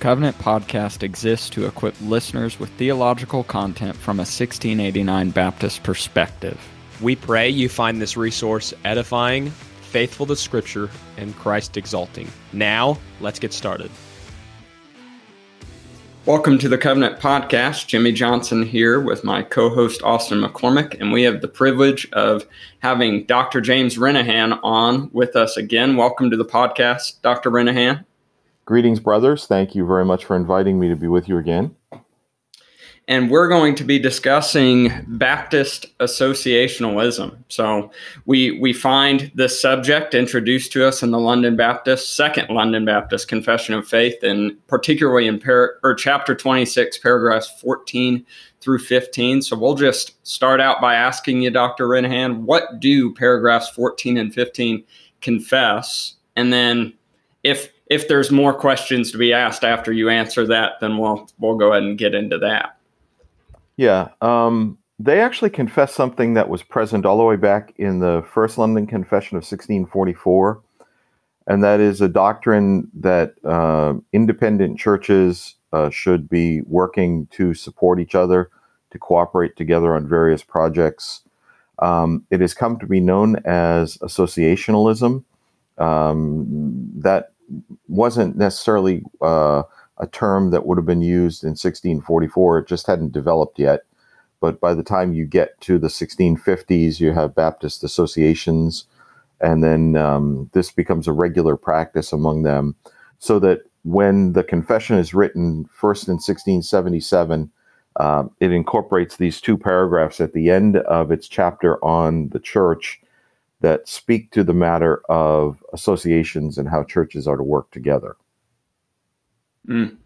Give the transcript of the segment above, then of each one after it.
Covenant Podcast exists to equip listeners with theological content from a 1689 Baptist perspective. We pray you find this resource edifying, faithful to Scripture, and Christ exalting. Now, let's get started. Welcome to the Covenant Podcast. Jimmy Johnson here with my co host Austin McCormick, and we have the privilege of having Dr. James Renihan on with us again. Welcome to the podcast, Dr. Renihan. Greetings, brothers. Thank you very much for inviting me to be with you again. And we're going to be discussing Baptist associationalism. So we we find this subject introduced to us in the London Baptist, Second London Baptist Confession of Faith, and particularly in par- or chapter 26, paragraphs 14 through 15. So we'll just start out by asking you, Dr. Renihan, what do paragraphs 14 and 15 confess? And then if if there's more questions to be asked after you answer that, then we'll we'll go ahead and get into that. Yeah, um, they actually confess something that was present all the way back in the First London Confession of 1644, and that is a doctrine that uh, independent churches uh, should be working to support each other, to cooperate together on various projects. Um, it has come to be known as associationalism. Um, that wasn't necessarily uh, a term that would have been used in 1644. It just hadn't developed yet. But by the time you get to the 1650s, you have Baptist associations, and then um, this becomes a regular practice among them. So that when the confession is written first in 1677, um, it incorporates these two paragraphs at the end of its chapter on the church that speak to the matter of associations and how churches are to work together. Mm.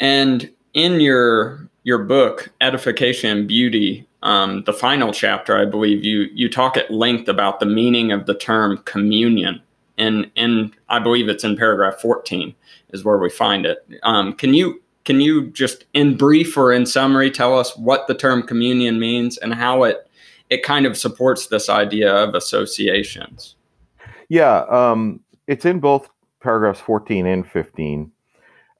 And in your your book, Edification and Beauty, um, the final chapter, I believe you you talk at length about the meaning of the term communion, and and I believe it's in paragraph fourteen is where we find it. Um, can you can you just in brief or in summary tell us what the term communion means and how it it kind of supports this idea of associations. Yeah, um, it's in both paragraphs 14 and 15.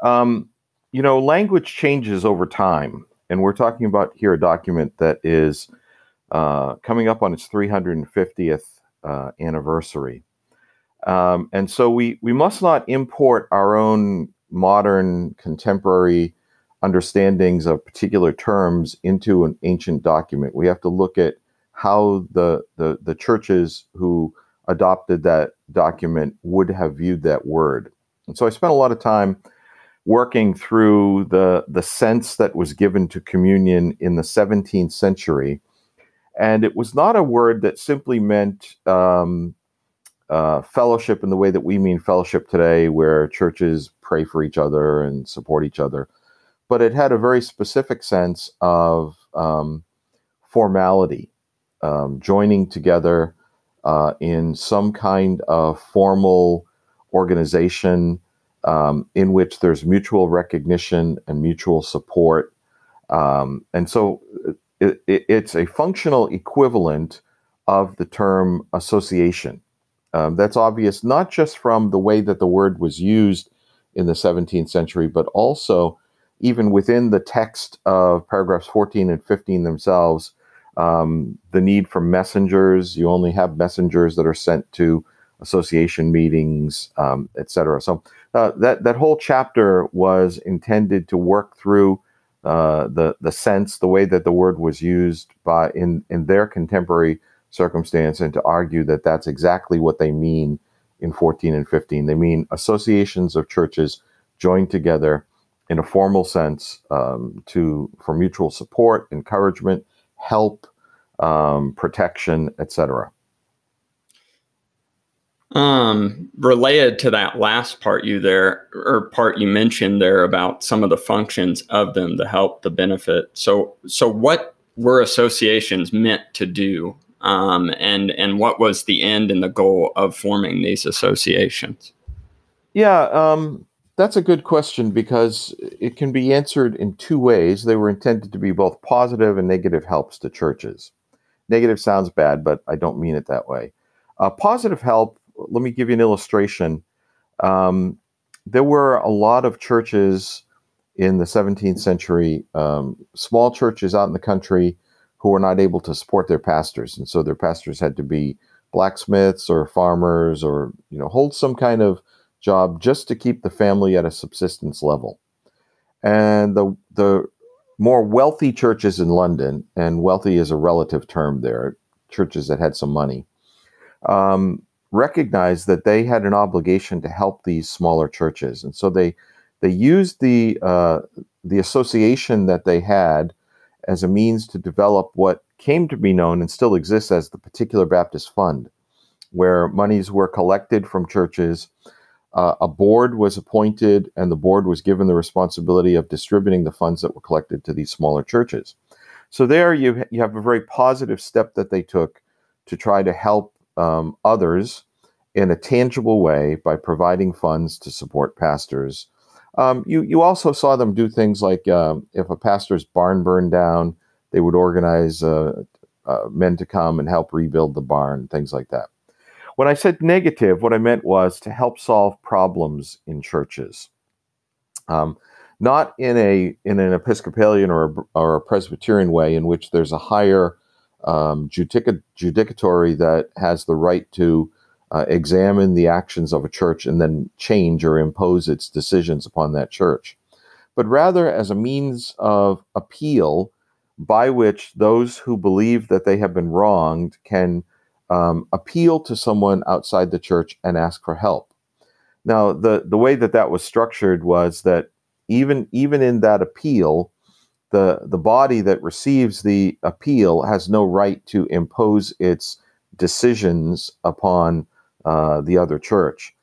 Um, you know, language changes over time, and we're talking about here a document that is uh, coming up on its 350th uh, anniversary. Um, and so we, we must not import our own modern contemporary understandings of particular terms into an ancient document. We have to look at how the, the, the churches who adopted that document would have viewed that word. And so I spent a lot of time working through the, the sense that was given to communion in the 17th century. And it was not a word that simply meant um, uh, fellowship in the way that we mean fellowship today, where churches pray for each other and support each other. But it had a very specific sense of um, formality um, joining together uh, in some kind of formal organization um, in which there's mutual recognition and mutual support. Um, and so it, it, it's a functional equivalent of the term association. Um, that's obvious not just from the way that the word was used in the 17th century, but also even within the text of paragraphs 14 and 15 themselves, um, the need for messengers. You only have messengers that are sent to association meetings, um, etc. So uh, that that whole chapter was intended to work through uh, the the sense, the way that the word was used by in in their contemporary circumstance, and to argue that that's exactly what they mean in 14 and 15. They mean associations of churches joined together in a formal sense um, to for mutual support, encouragement, help, um, protection, etc. Um, related to that last part you there or part you mentioned there about some of the functions of them, the help, the benefit. So, so what were associations meant to do, um, and and what was the end and the goal of forming these associations? Yeah, um, that's a good question because it can be answered in two ways. They were intended to be both positive and negative helps to churches. Negative sounds bad, but I don't mean it that way. Uh, positive help, let me give you an illustration. Um, there were a lot of churches in the 17th century um, small churches out in the country who were not able to support their pastors, and so their pastors had to be blacksmiths or farmers or you know hold some kind of job just to keep the family at a subsistence level. And the the more wealthy churches in London, and wealthy is a relative term there, churches that had some money, um, recognized that they had an obligation to help these smaller churches, and so they they used the uh, the association that they had as a means to develop what came to be known and still exists as the Particular Baptist Fund, where monies were collected from churches. Uh, a board was appointed, and the board was given the responsibility of distributing the funds that were collected to these smaller churches. So there, you you have a very positive step that they took to try to help um, others in a tangible way by providing funds to support pastors um, you you also saw them do things like um, if a pastor's barn burned down, they would organize uh, uh, men to come and help rebuild the barn, things like that. When I said negative, what I meant was to help solve problems in churches, um, not in a in an Episcopalian or a, or a Presbyterian way in which there's a higher um, judic- judicatory that has the right to uh, examine the actions of a church and then change or impose its decisions upon that church, but rather as a means of appeal by which those who believe that they have been wronged can um, appeal to someone outside the church and ask for help. Now, the, the way that that was structured was that even even in that appeal, the the body that receives the appeal has no right to impose its decisions upon uh, the other church.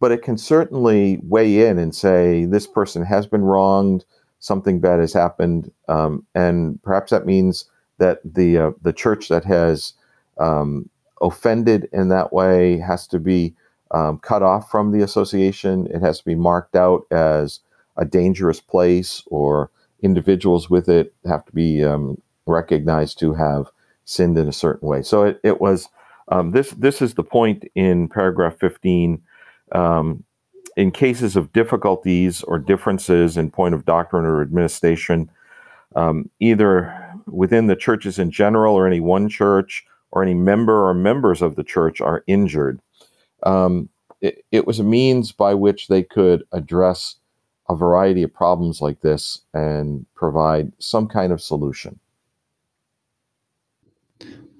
But it can certainly weigh in and say this person has been wronged, something bad has happened, um, and perhaps that means that the uh, the church that has um, offended in that way has to be um, cut off from the association. It has to be marked out as a dangerous place, or individuals with it have to be um, recognized to have sinned in a certain way. So it, it was um, this this is the point in paragraph 15. Um, in cases of difficulties or differences in point of doctrine or administration, um, either within the churches in general or any one church or any member or members of the church are injured, um, it, it was a means by which they could address a variety of problems like this and provide some kind of solution.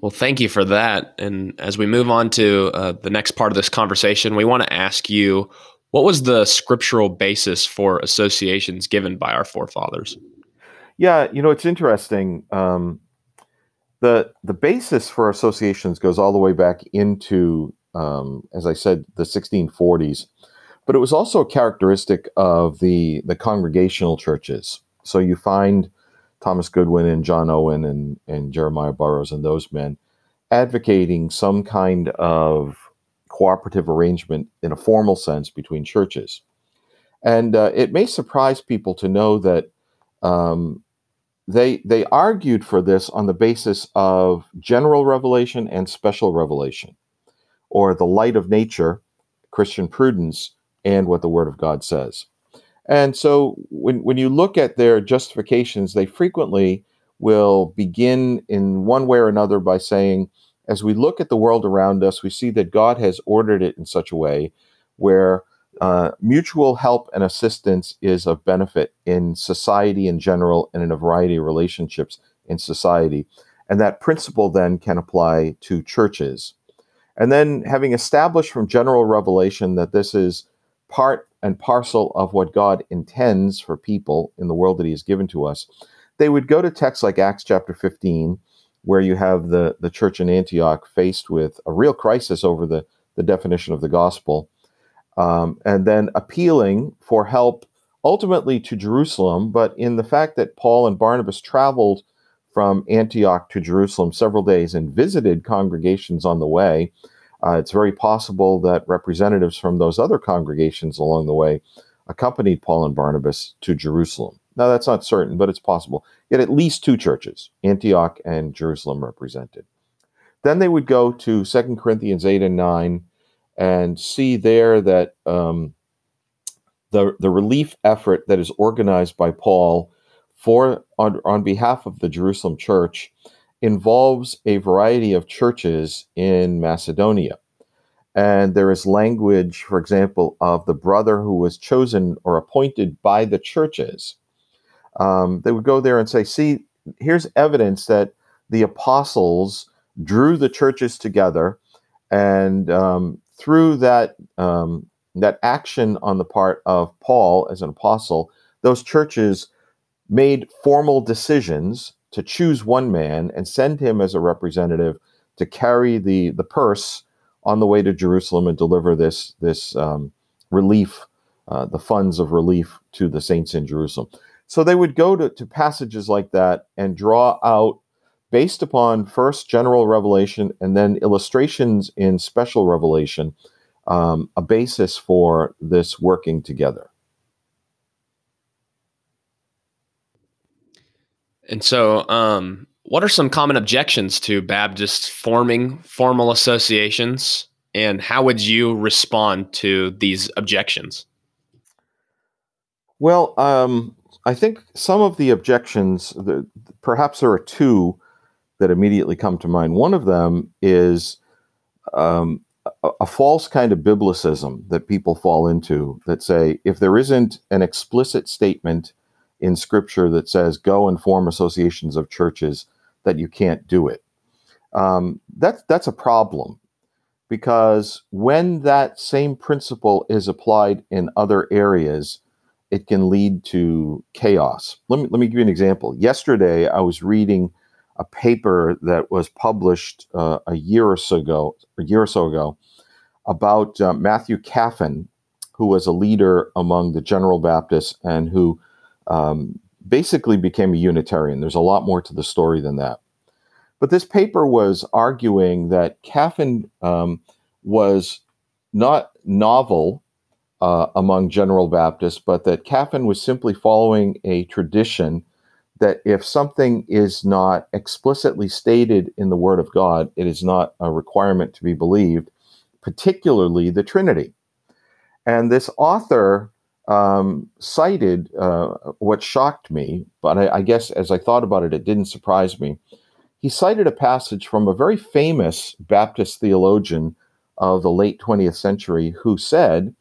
Well, thank you for that. And as we move on to uh, the next part of this conversation, we want to ask you what was the scriptural basis for associations given by our forefathers? Yeah, you know, it's interesting. Um, the the basis for associations goes all the way back into, um, as I said, the 1640s, but it was also a characteristic of the the congregational churches. So you find Thomas Goodwin and John Owen and, and Jeremiah Burroughs and those men advocating some kind of cooperative arrangement in a formal sense between churches. And uh, it may surprise people to know that um, they they argued for this on the basis of general revelation and special revelation, or the light of nature, Christian prudence, and what the Word of God says. And so when, when you look at their justifications, they frequently will begin in one way or another by saying, as we look at the world around us, we see that God has ordered it in such a way where uh, mutual help and assistance is of benefit in society in general and in a variety of relationships in society. And that principle then can apply to churches. And then, having established from general revelation that this is part and parcel of what God intends for people in the world that He has given to us, they would go to texts like Acts chapter 15, where you have the, the church in Antioch faced with a real crisis over the, the definition of the gospel, um, and then appealing for help ultimately to Jerusalem, but in the fact that Paul and Barnabas traveled from Antioch to Jerusalem several days and visited congregations on the way uh, it's very possible that representatives from those other congregations along the way accompanied Paul and Barnabas to Jerusalem. Now, that's not certain, but it's possible. Yet at least two churches, Antioch and Jerusalem, represented. Then they would go to Second Corinthians 8 and 9 and see there that um, the, the relief effort that is organized by Paul for on, on behalf of the Jerusalem church involves a variety of churches in Macedonia. And there is language, for example, of the brother who was chosen or appointed by the churches. Um, they would go there and say, See, here's evidence that the apostles drew the churches together. And um, through that, um, that action on the part of Paul as an apostle, those churches made formal decisions to choose one man and send him as a representative to carry the, the purse on the way to Jerusalem and deliver this, this um, relief, uh, the funds of relief to the saints in Jerusalem. So they would go to, to passages like that and draw out, based upon first general revelation and then illustrations in special revelation, um, a basis for this working together. And so, um, what are some common objections to Baptists forming formal associations, and how would you respond to these objections? Well, um, I think some of the objections, the, perhaps there are two that immediately come to mind. One of them is um, a, a, false kind of biblicism that people fall into that say if there isn't an explicit statement in Scripture that says go and form associations of churches, that you can't do it. Um, that's that's a problem because when that same principle is applied in other areas, it can lead to chaos. Let me, let me give you an example. Yesterday, I was reading a paper that was published uh, a year or so ago, a year or so ago, about uh, Matthew Caffyn, who was a leader among the General Baptists and who um, basically became a Unitarian. There's a lot more to the story than that. But this paper was arguing that Caffyn um, was not novel uh, among General Baptists, but that Caffyn was simply following a tradition that if something is not explicitly stated in the Word of God, it is not a requirement to be believed, particularly the Trinity. And this author um, cited uh, what shocked me, but I, I guess as I thought about it, it didn't surprise me. He cited a passage from a very famous Baptist theologian of the late 20th century who said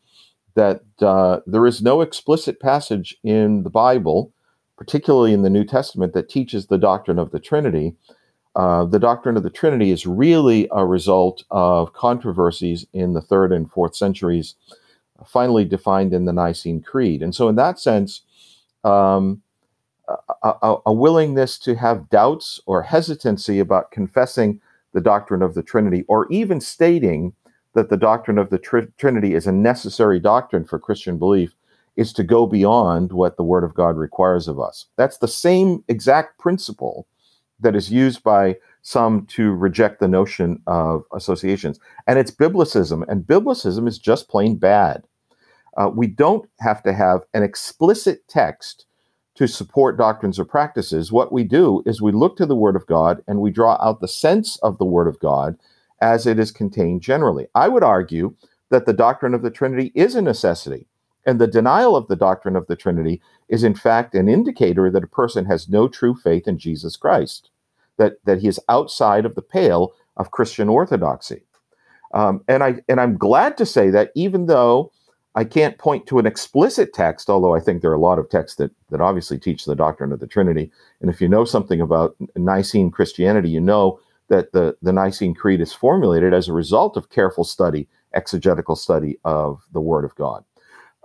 that uh, there is no explicit passage in the Bible, particularly in the New Testament, that teaches the doctrine of the Trinity. Uh, the doctrine of the Trinity is really a result of controversies in the third and fourth centuries, finally defined in the Nicene Creed. And so, in that sense, um, a, a, willingness to have doubts or hesitancy about confessing the doctrine of the Trinity, or even stating that the doctrine of the tr- Trinity is a necessary doctrine for Christian belief is to go beyond what the Word of God requires of us. That's the same exact principle that is used by some to reject the notion of associations. And it's biblicism, and biblicism is just plain bad. Uh, we don't have to have an explicit text to support doctrines or practices. What we do is we look to the Word of God and we draw out the sense of the Word of God as it is contained generally. I would argue that the doctrine of the Trinity is a necessity. And the denial of the doctrine of the Trinity is, in fact, an indicator that a person has no true faith in Jesus Christ, that, that he is outside of the pale of Christian orthodoxy. Um, and, I, and I'm glad to say that even though I can't point to an explicit text, although I think there are a lot of texts that, that obviously teach the doctrine of the Trinity. And if you know something about Nicene Christianity, you know that the, the Nicene Creed is formulated as a result of careful study, exegetical study of the Word of God.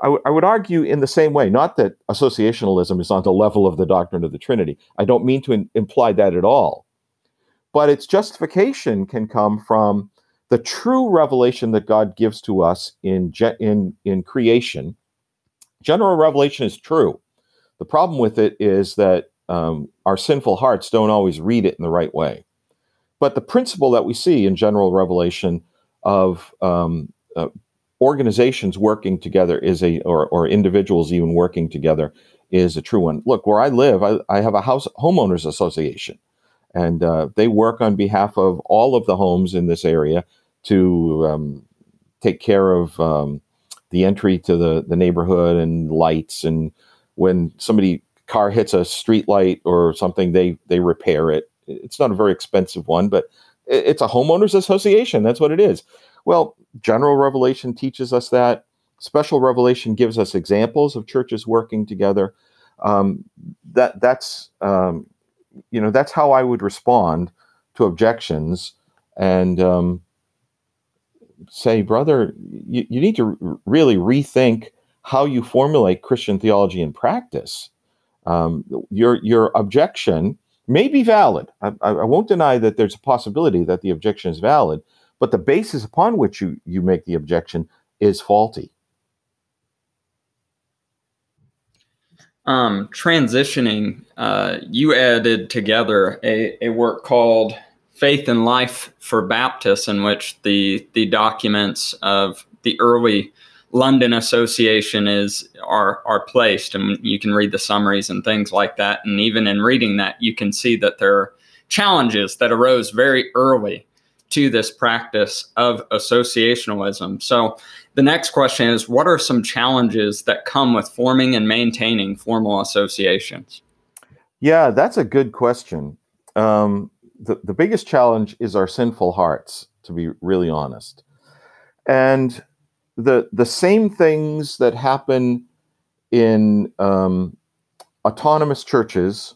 I, w- I would argue in the same way, not that associationalism is on the level of the doctrine of the Trinity. I don't mean to in- imply that at all. But its justification can come from the true revelation that God gives to us in, ge- in, in creation. General revelation is true. The problem with it is that um, our sinful hearts don't always read it in the right way. But the principle that we see in general revelation of um, uh, organizations working together is a, or, or individuals even working together is a true one. Look, where I live, I, I have a house homeowners association, and uh, they work on behalf of all of the homes in this area to um, take care of um, the entry to the the neighborhood and lights. And when somebody car hits a street light or something they they repair it. It's not a very expensive one but it's a homeowners association. That's what it is well general revelation teaches us that special revelation gives us examples of churches working together um, that that's um, you know that's how i would respond to objections and um, say, brother, you, you need to really rethink how you formulate Christian theology in practice. Um, your your objection may be valid. I, I, won't deny that there's a possibility that the objection is valid, but the basis upon which you, you make the objection is faulty. Um, transitioning, uh, you added together a, a work called Faith and Life for Baptists, in which the the documents of the early London Association is are are placed, and you can read the summaries and things like that. And even in reading that, you can see that there are challenges that arose very early to this practice of associationalism. So the next question is what are some challenges that come with forming and maintaining formal associations? Yeah, that's a good question. Um, the, the biggest challenge is our sinful hearts, to be really honest. And the the same things that happen in um, autonomous churches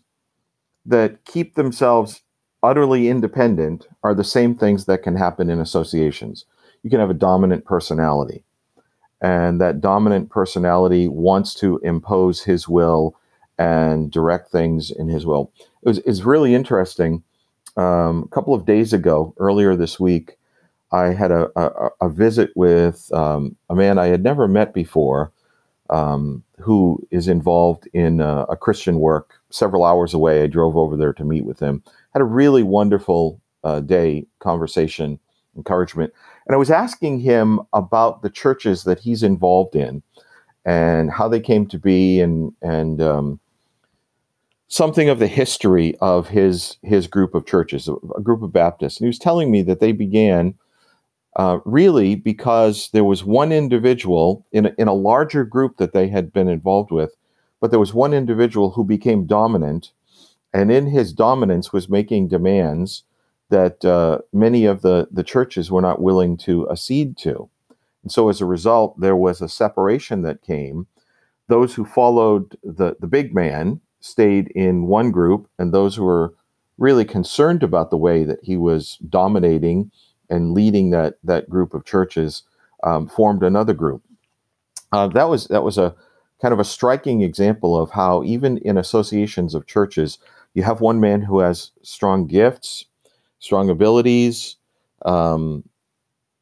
that keep themselves utterly independent are the same things that can happen in associations. You can have a dominant personality, and that dominant personality wants to impose his will and direct things in his will. It was, it's really interesting um, a couple of days ago, earlier this week, I had a, a, a visit with um, a man I had never met before um, who is involved in uh, a Christian work several hours away. I drove over there to meet with him. Had a really wonderful uh, day, conversation, encouragement. And I was asking him about the churches that he's involved in and how they came to be and, and um, something of the history of his his group of churches, a group of Baptists. And he was telling me that they began uh, really because there was one individual in a, in a larger group that they had been involved with, but there was one individual who became dominant, and in his dominance was making demands that uh, many of the the churches were not willing to accede to. And so as a result, there was a separation that came. Those who followed the, the big man stayed in one group, and those who were really concerned about the way that he was dominating and leading that that group of churches um, formed another group. Uh, that was that was a kind of a striking example of how even in associations of churches, you have one man who has strong gifts, strong abilities, um,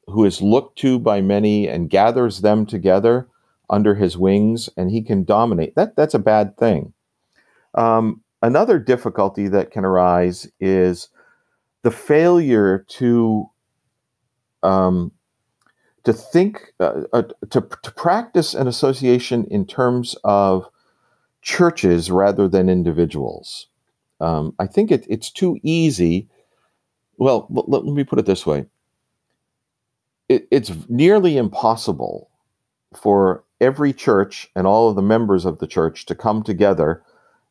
who is looked to by many and gathers them together under his wings, and he can dominate. That that's a bad thing. Um, another difficulty that can arise is the failure to um, to think uh, uh, to, to practice an association in terms of churches rather than individuals. Um, I think it, it's too easy. Well, l- let me put it this way: it, it's nearly impossible for every church and all of the members of the church to come together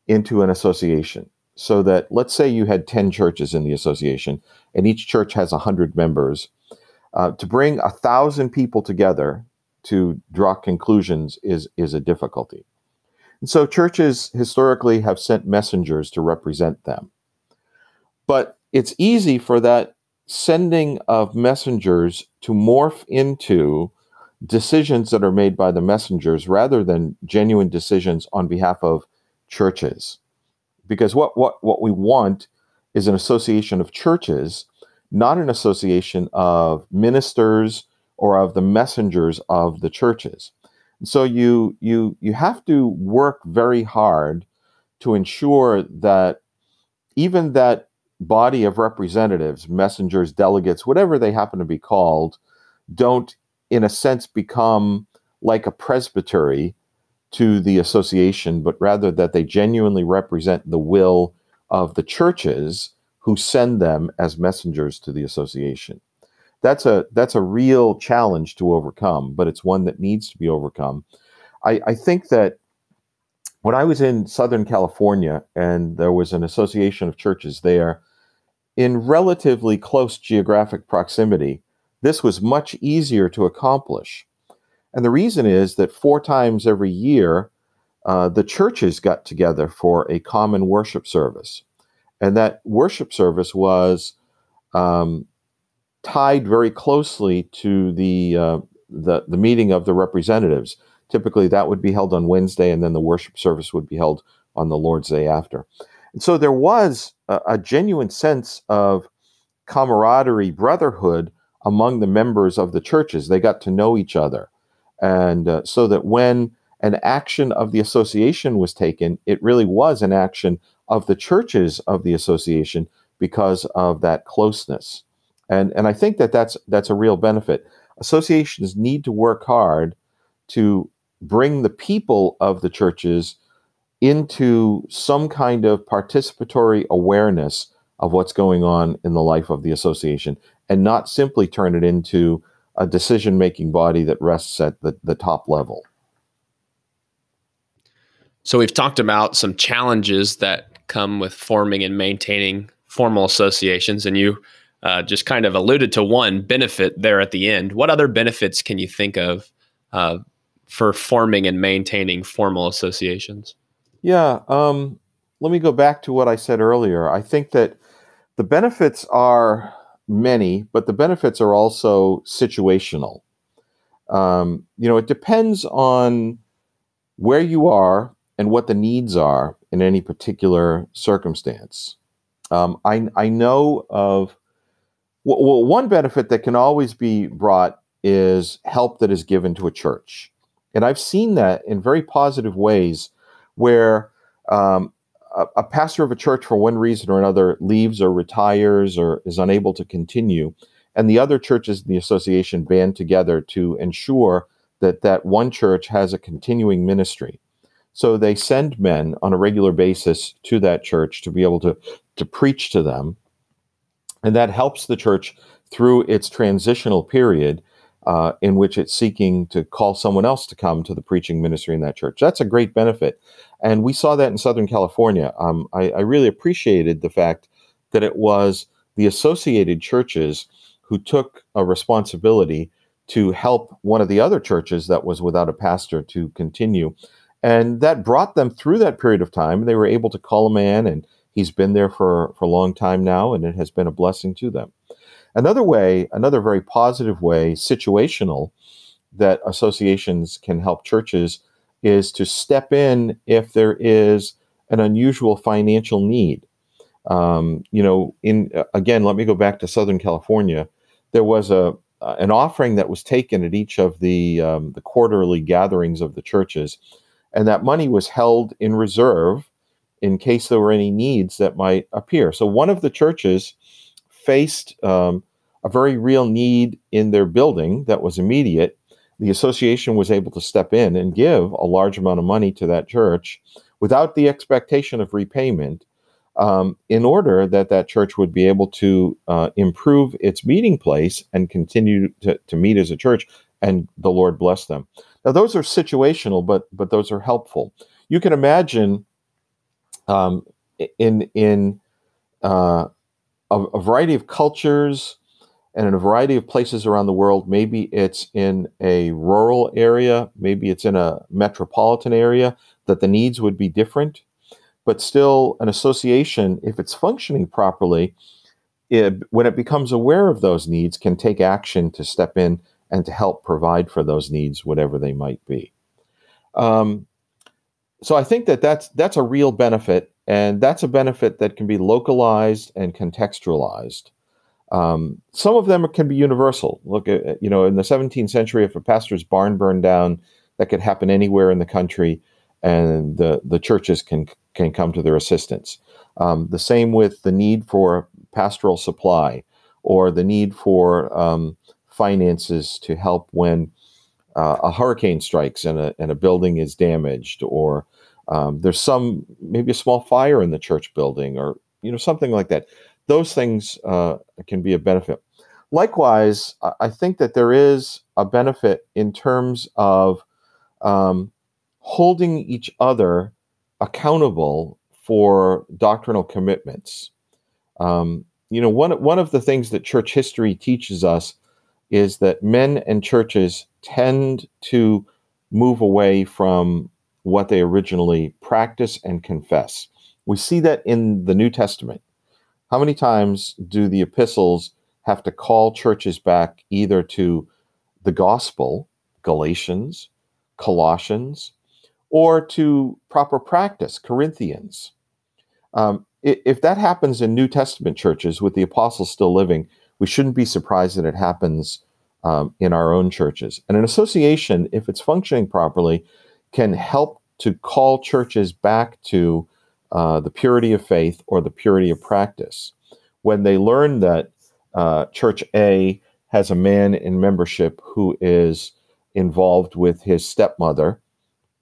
into an association so that let's say you had 10 churches in the association and each church has 100 members uh, to bring a thousand people together to draw conclusions is is a difficulty and so churches historically have sent messengers to represent them but it's easy for that sending of messengers to morph into decisions that are made by the messengers rather than genuine decisions on behalf of churches. Because what, what, what we want is an association of churches, not an association of ministers or of the messengers of the churches. So you you you have to work very hard to ensure that even that body of representatives, messengers, delegates, whatever they happen to be called, don't in a sense become like a presbytery to the association, but rather that they genuinely represent the will of the churches who send them as messengers to the association. that's a that's a real challenge to overcome, but it's one that needs to be overcome. I, I think that when I was in Southern California and there was an association of churches there in relatively close geographic proximity, this was much easier to accomplish. And the reason is that four times every year, uh, the churches got together for a common worship service. And that worship service was um, tied very closely to the, uh, the, the meeting of the representatives. Typically, that would be held on Wednesday, and then the worship service would be held on the Lord's Day after. And so there was a, a genuine sense of camaraderie, brotherhood among the members of the churches. They got to know each other. And uh, so that when an action of the association was taken, it really was an action of the churches of the association because of that closeness. And, and I think that that's, that's a real benefit. Associations need to work hard to bring the people of the churches into some kind of participatory awareness of what's going on in the life of the association and not simply turn it into a decision making body that rests at the, the top level. So, we've talked about some challenges that come with forming and maintaining formal associations, and you uh, just kind of alluded to one benefit there at the end. What other benefits can you think of uh, for forming and maintaining formal associations? Yeah, um, let me go back to what I said earlier. I think that the benefits are many, but the benefits are also situational. Um, you know, it depends on where you are and what the needs are in any particular circumstance. Um, I, I know of well, one benefit that can always be brought is help that is given to a church. And I've seen that in very positive ways where um, a, a, pastor of a church, for one reason or another, leaves or retires or is unable to continue. And the other churches in the association band together to ensure that that one church has a continuing ministry. So they send men on a regular basis to that church to be able to, to preach to them. And that helps the church through its transitional period uh, in which it's seeking to call someone else to come to the preaching ministry in that church. That's a great benefit. And we saw that in Southern California. Um, I, I, really appreciated the fact that it was the associated churches who took a responsibility to help one of the other churches that was without a pastor to continue. And that brought them through that period of time. They were able to call a man, and he's been there for, for a long time now, and it has been a blessing to them. Another way, another very positive way, situational, that associations can help churches is to step in if there is an unusual financial need. Um, you know, in again, let me go back to Southern California. There was a an offering that was taken at each of the um, the quarterly gatherings of the churches, and that money was held in reserve in case there were any needs that might appear. So one of the churches faced um, a very real need in their building that was immediate, the association was able to step in and give a large amount of money to that church without the expectation of repayment um, in order that that church would be able to uh, improve its meeting place and continue to, to meet as a church and the lord bless them now those are situational but but those are helpful you can imagine um, in in uh, a, a, variety of cultures and in a variety of places around the world. Maybe it's in a rural area, maybe it's in a metropolitan area, that the needs would be different. But still, an association, if it's functioning properly, it, when it becomes aware of those needs, can take action to step in and to help provide for those needs, whatever they might be. Um, so I think that that's that's a real benefit, and that's a benefit that can be localized and contextualized. Um, some of them can be universal. Look at, you know, in the 17th century, if a pastor's barn burned down, that could happen anywhere in the country, and the, the churches can, can come to their assistance. Um, the same with the need for pastoral supply or the need for um, finances to help when uh, a hurricane strikes and a, and a building is damaged or um, there's some maybe a small fire in the church building or you know something like that those things uh, can be a benefit. likewise, I think that there is a benefit in terms of um, holding each other accountable for doctrinal commitments. Um, you know, one one of the things that church history teaches us is that men and churches tend to move away from what they originally practice and confess. We see that in the New Testament. How many times do the epistles have to call churches back either to the gospel, Galatians, Colossians, or to proper practice, Corinthians? Um, if that happens in New Testament churches with the apostles still living, we shouldn't be surprised that it happens um, in our own churches. And an association, if it's functioning properly, can help to call churches back to uh, the purity of faith or the purity of practice. When they learn that uh, Church A has a man in membership who is involved with his stepmother,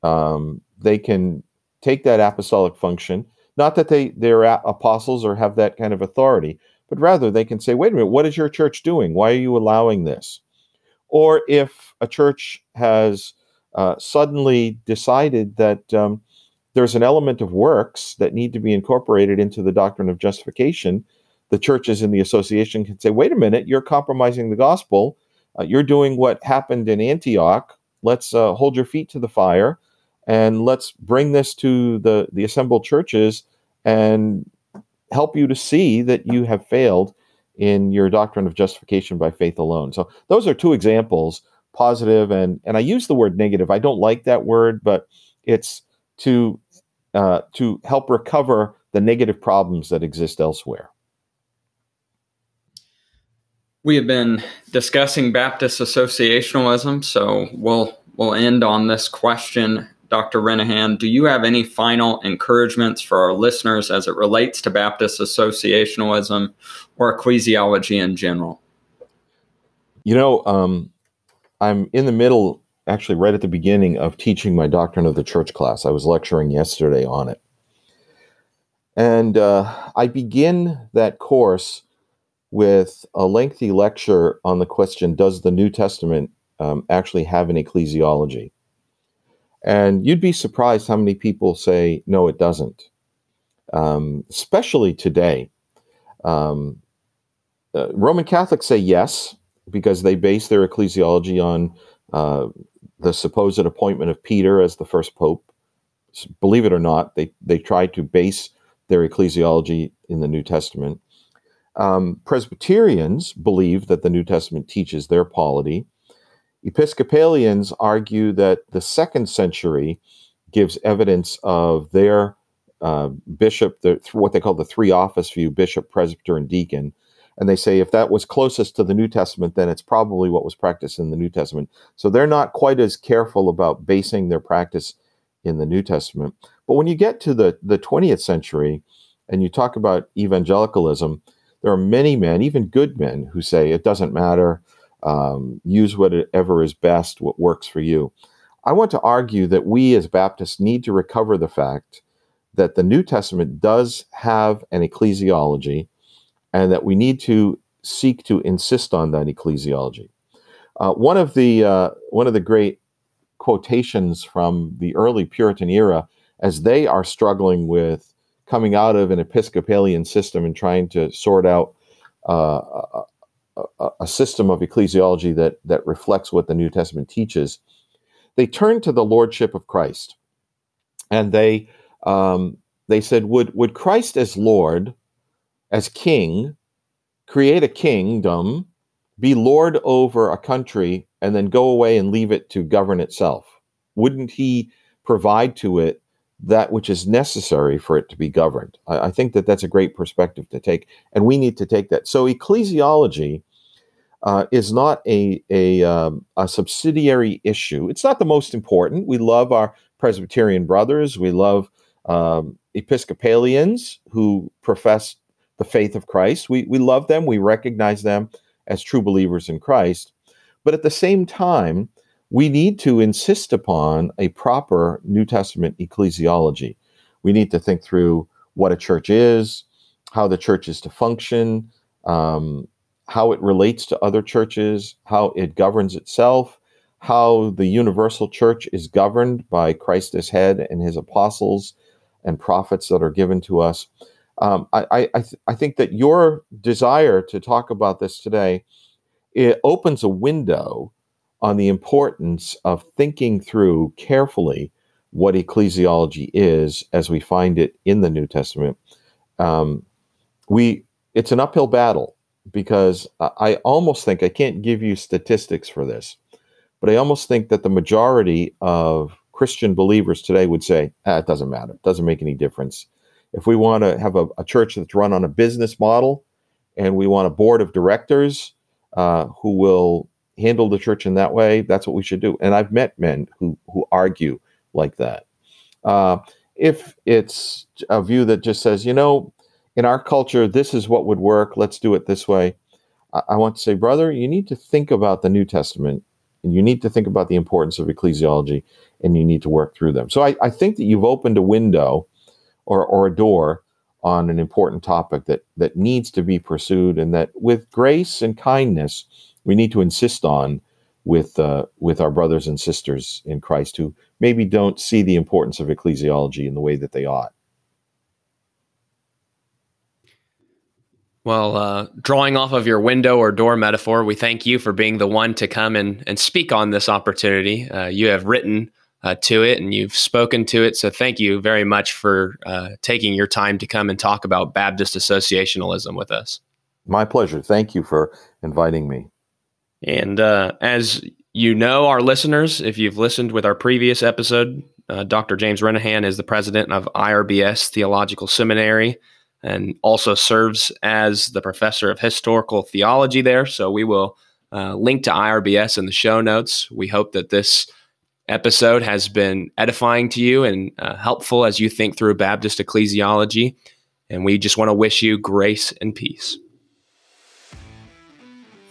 um, they can take that apostolic function. Not that they they're apostles or have that kind of authority, but rather they can say, "Wait a minute, what is your church doing? Why are you allowing this?" Or if a church has uh, suddenly decided that um, there's an element of works that need to be incorporated into the doctrine of justification, the churches in the association can say, wait a minute, you're compromising the gospel. Uh, you're doing what happened in Antioch. Let's uh, hold your feet to the fire and let's bring this to the, the assembled churches and help you to see that you have failed in your doctrine of justification by faith alone. So those are two examples, positive and and I use the word negative. I don't like that word, but it's to uh, to help recover the negative problems that exist elsewhere. We have been discussing Baptist associationalism, so we'll we'll end on this question Dr. Renihan, do you have any final encouragements for our listeners as it relates to Baptist associationalism or ecclesiology in general? You know, um, I'm in the middle, actually, right at the beginning of teaching my Doctrine of the Church class. I was lecturing yesterday on it. And uh, I begin that course with a lengthy lecture on the question Does the New Testament um, actually have an ecclesiology? And you'd be surprised how many people say, no, it doesn't, um, especially today. Um, uh, Roman Catholics say yes, because they base their ecclesiology on uh, the supposed appointment of Peter as the first pope. Believe it or not, they, they try to base their ecclesiology in the New Testament. Um, Presbyterians believe that the New Testament teaches their polity. Episcopalians argue that the second century gives evidence of their uh, bishop, what they call the three office view bishop, presbyter, and deacon. And they say if that was closest to the New Testament, then it's probably what was practiced in the New Testament. So they're not quite as careful about basing their practice in the New Testament. But when you get to the, the 20th century and you talk about evangelicalism, there are many men, even good men, who say it doesn't matter um, use whatever is best, what works for you. I want to argue that we as Baptists need to recover the fact that the New Testament does have an ecclesiology and that we need to seek to insist on that ecclesiology. Uh, one of the uh, one of the great quotations from the early Puritan era, as they are struggling with coming out of an Episcopalian system and trying to sort out uh, a, system of ecclesiology that that reflects what the New Testament teaches, they turned to the lordship of Christ, and they um, they said, would would Christ as Lord, as King, create a kingdom, be Lord over a country, and then go away and leave it to govern itself? Wouldn't He provide to it that which is necessary for it to be governed. I, I, think that that's a great perspective to take, and we need to take that. So ecclesiology uh, is not a a, um, a subsidiary issue. It's not the most important. We love our Presbyterian brothers. We love um, Episcopalians who profess the faith of Christ. We we love them. We recognize them as true believers in Christ. But at the same time, we need to insist upon a proper New Testament ecclesiology. We need to think through what a church is, how the church is to function, um, how it relates to other churches, how it governs itself, how the universal church is governed by Christ as head and his apostles and prophets that are given to us. Um, I, I, th- I think that your desire to talk about this today it opens a window on the importance of thinking through carefully what ecclesiology is as we find it in the New Testament. Um, we it's an uphill battle because I almost think I can't give you statistics for this, but I almost think that the majority of Christian believers today would say, ah, it doesn't matter, it doesn't make any difference. If we want to have a, a church that's run on a business model and we want a board of directors uh, who will handle the church in that way, that's what we should do. And I've met men who who argue like that. Uh, if it's a view that just says, you know, in our culture, this is what would work. Let's do it this way. I, I want to say, brother, you need to think about the New Testament and you need to think about the importance of ecclesiology and you need to work through them. So I, I think that you've opened a window or, or a door on an important topic that, that needs to be pursued and that with grace and kindness, we need to insist on with, uh, with our brothers and sisters in Christ who maybe don't see the importance of ecclesiology in the way that they ought. Well, uh, drawing off of your window or door metaphor, we thank you for being the one to come and, and speak on this opportunity. Uh, you have written uh, to it and you've spoken to it. So thank you very much for uh, taking your time to come and talk about Baptist associationalism with us. My pleasure. Thank you for inviting me. And uh, as you know, our listeners, if you've listened with our previous episode, uh, Dr. James Renihan is the president of IRBS Theological Seminary and also serves as the professor of historical theology there. So we will uh, link to IRBS in the show notes. We hope that this episode has been edifying to you and uh, helpful as you think through Baptist ecclesiology. And we just want to wish you grace and peace.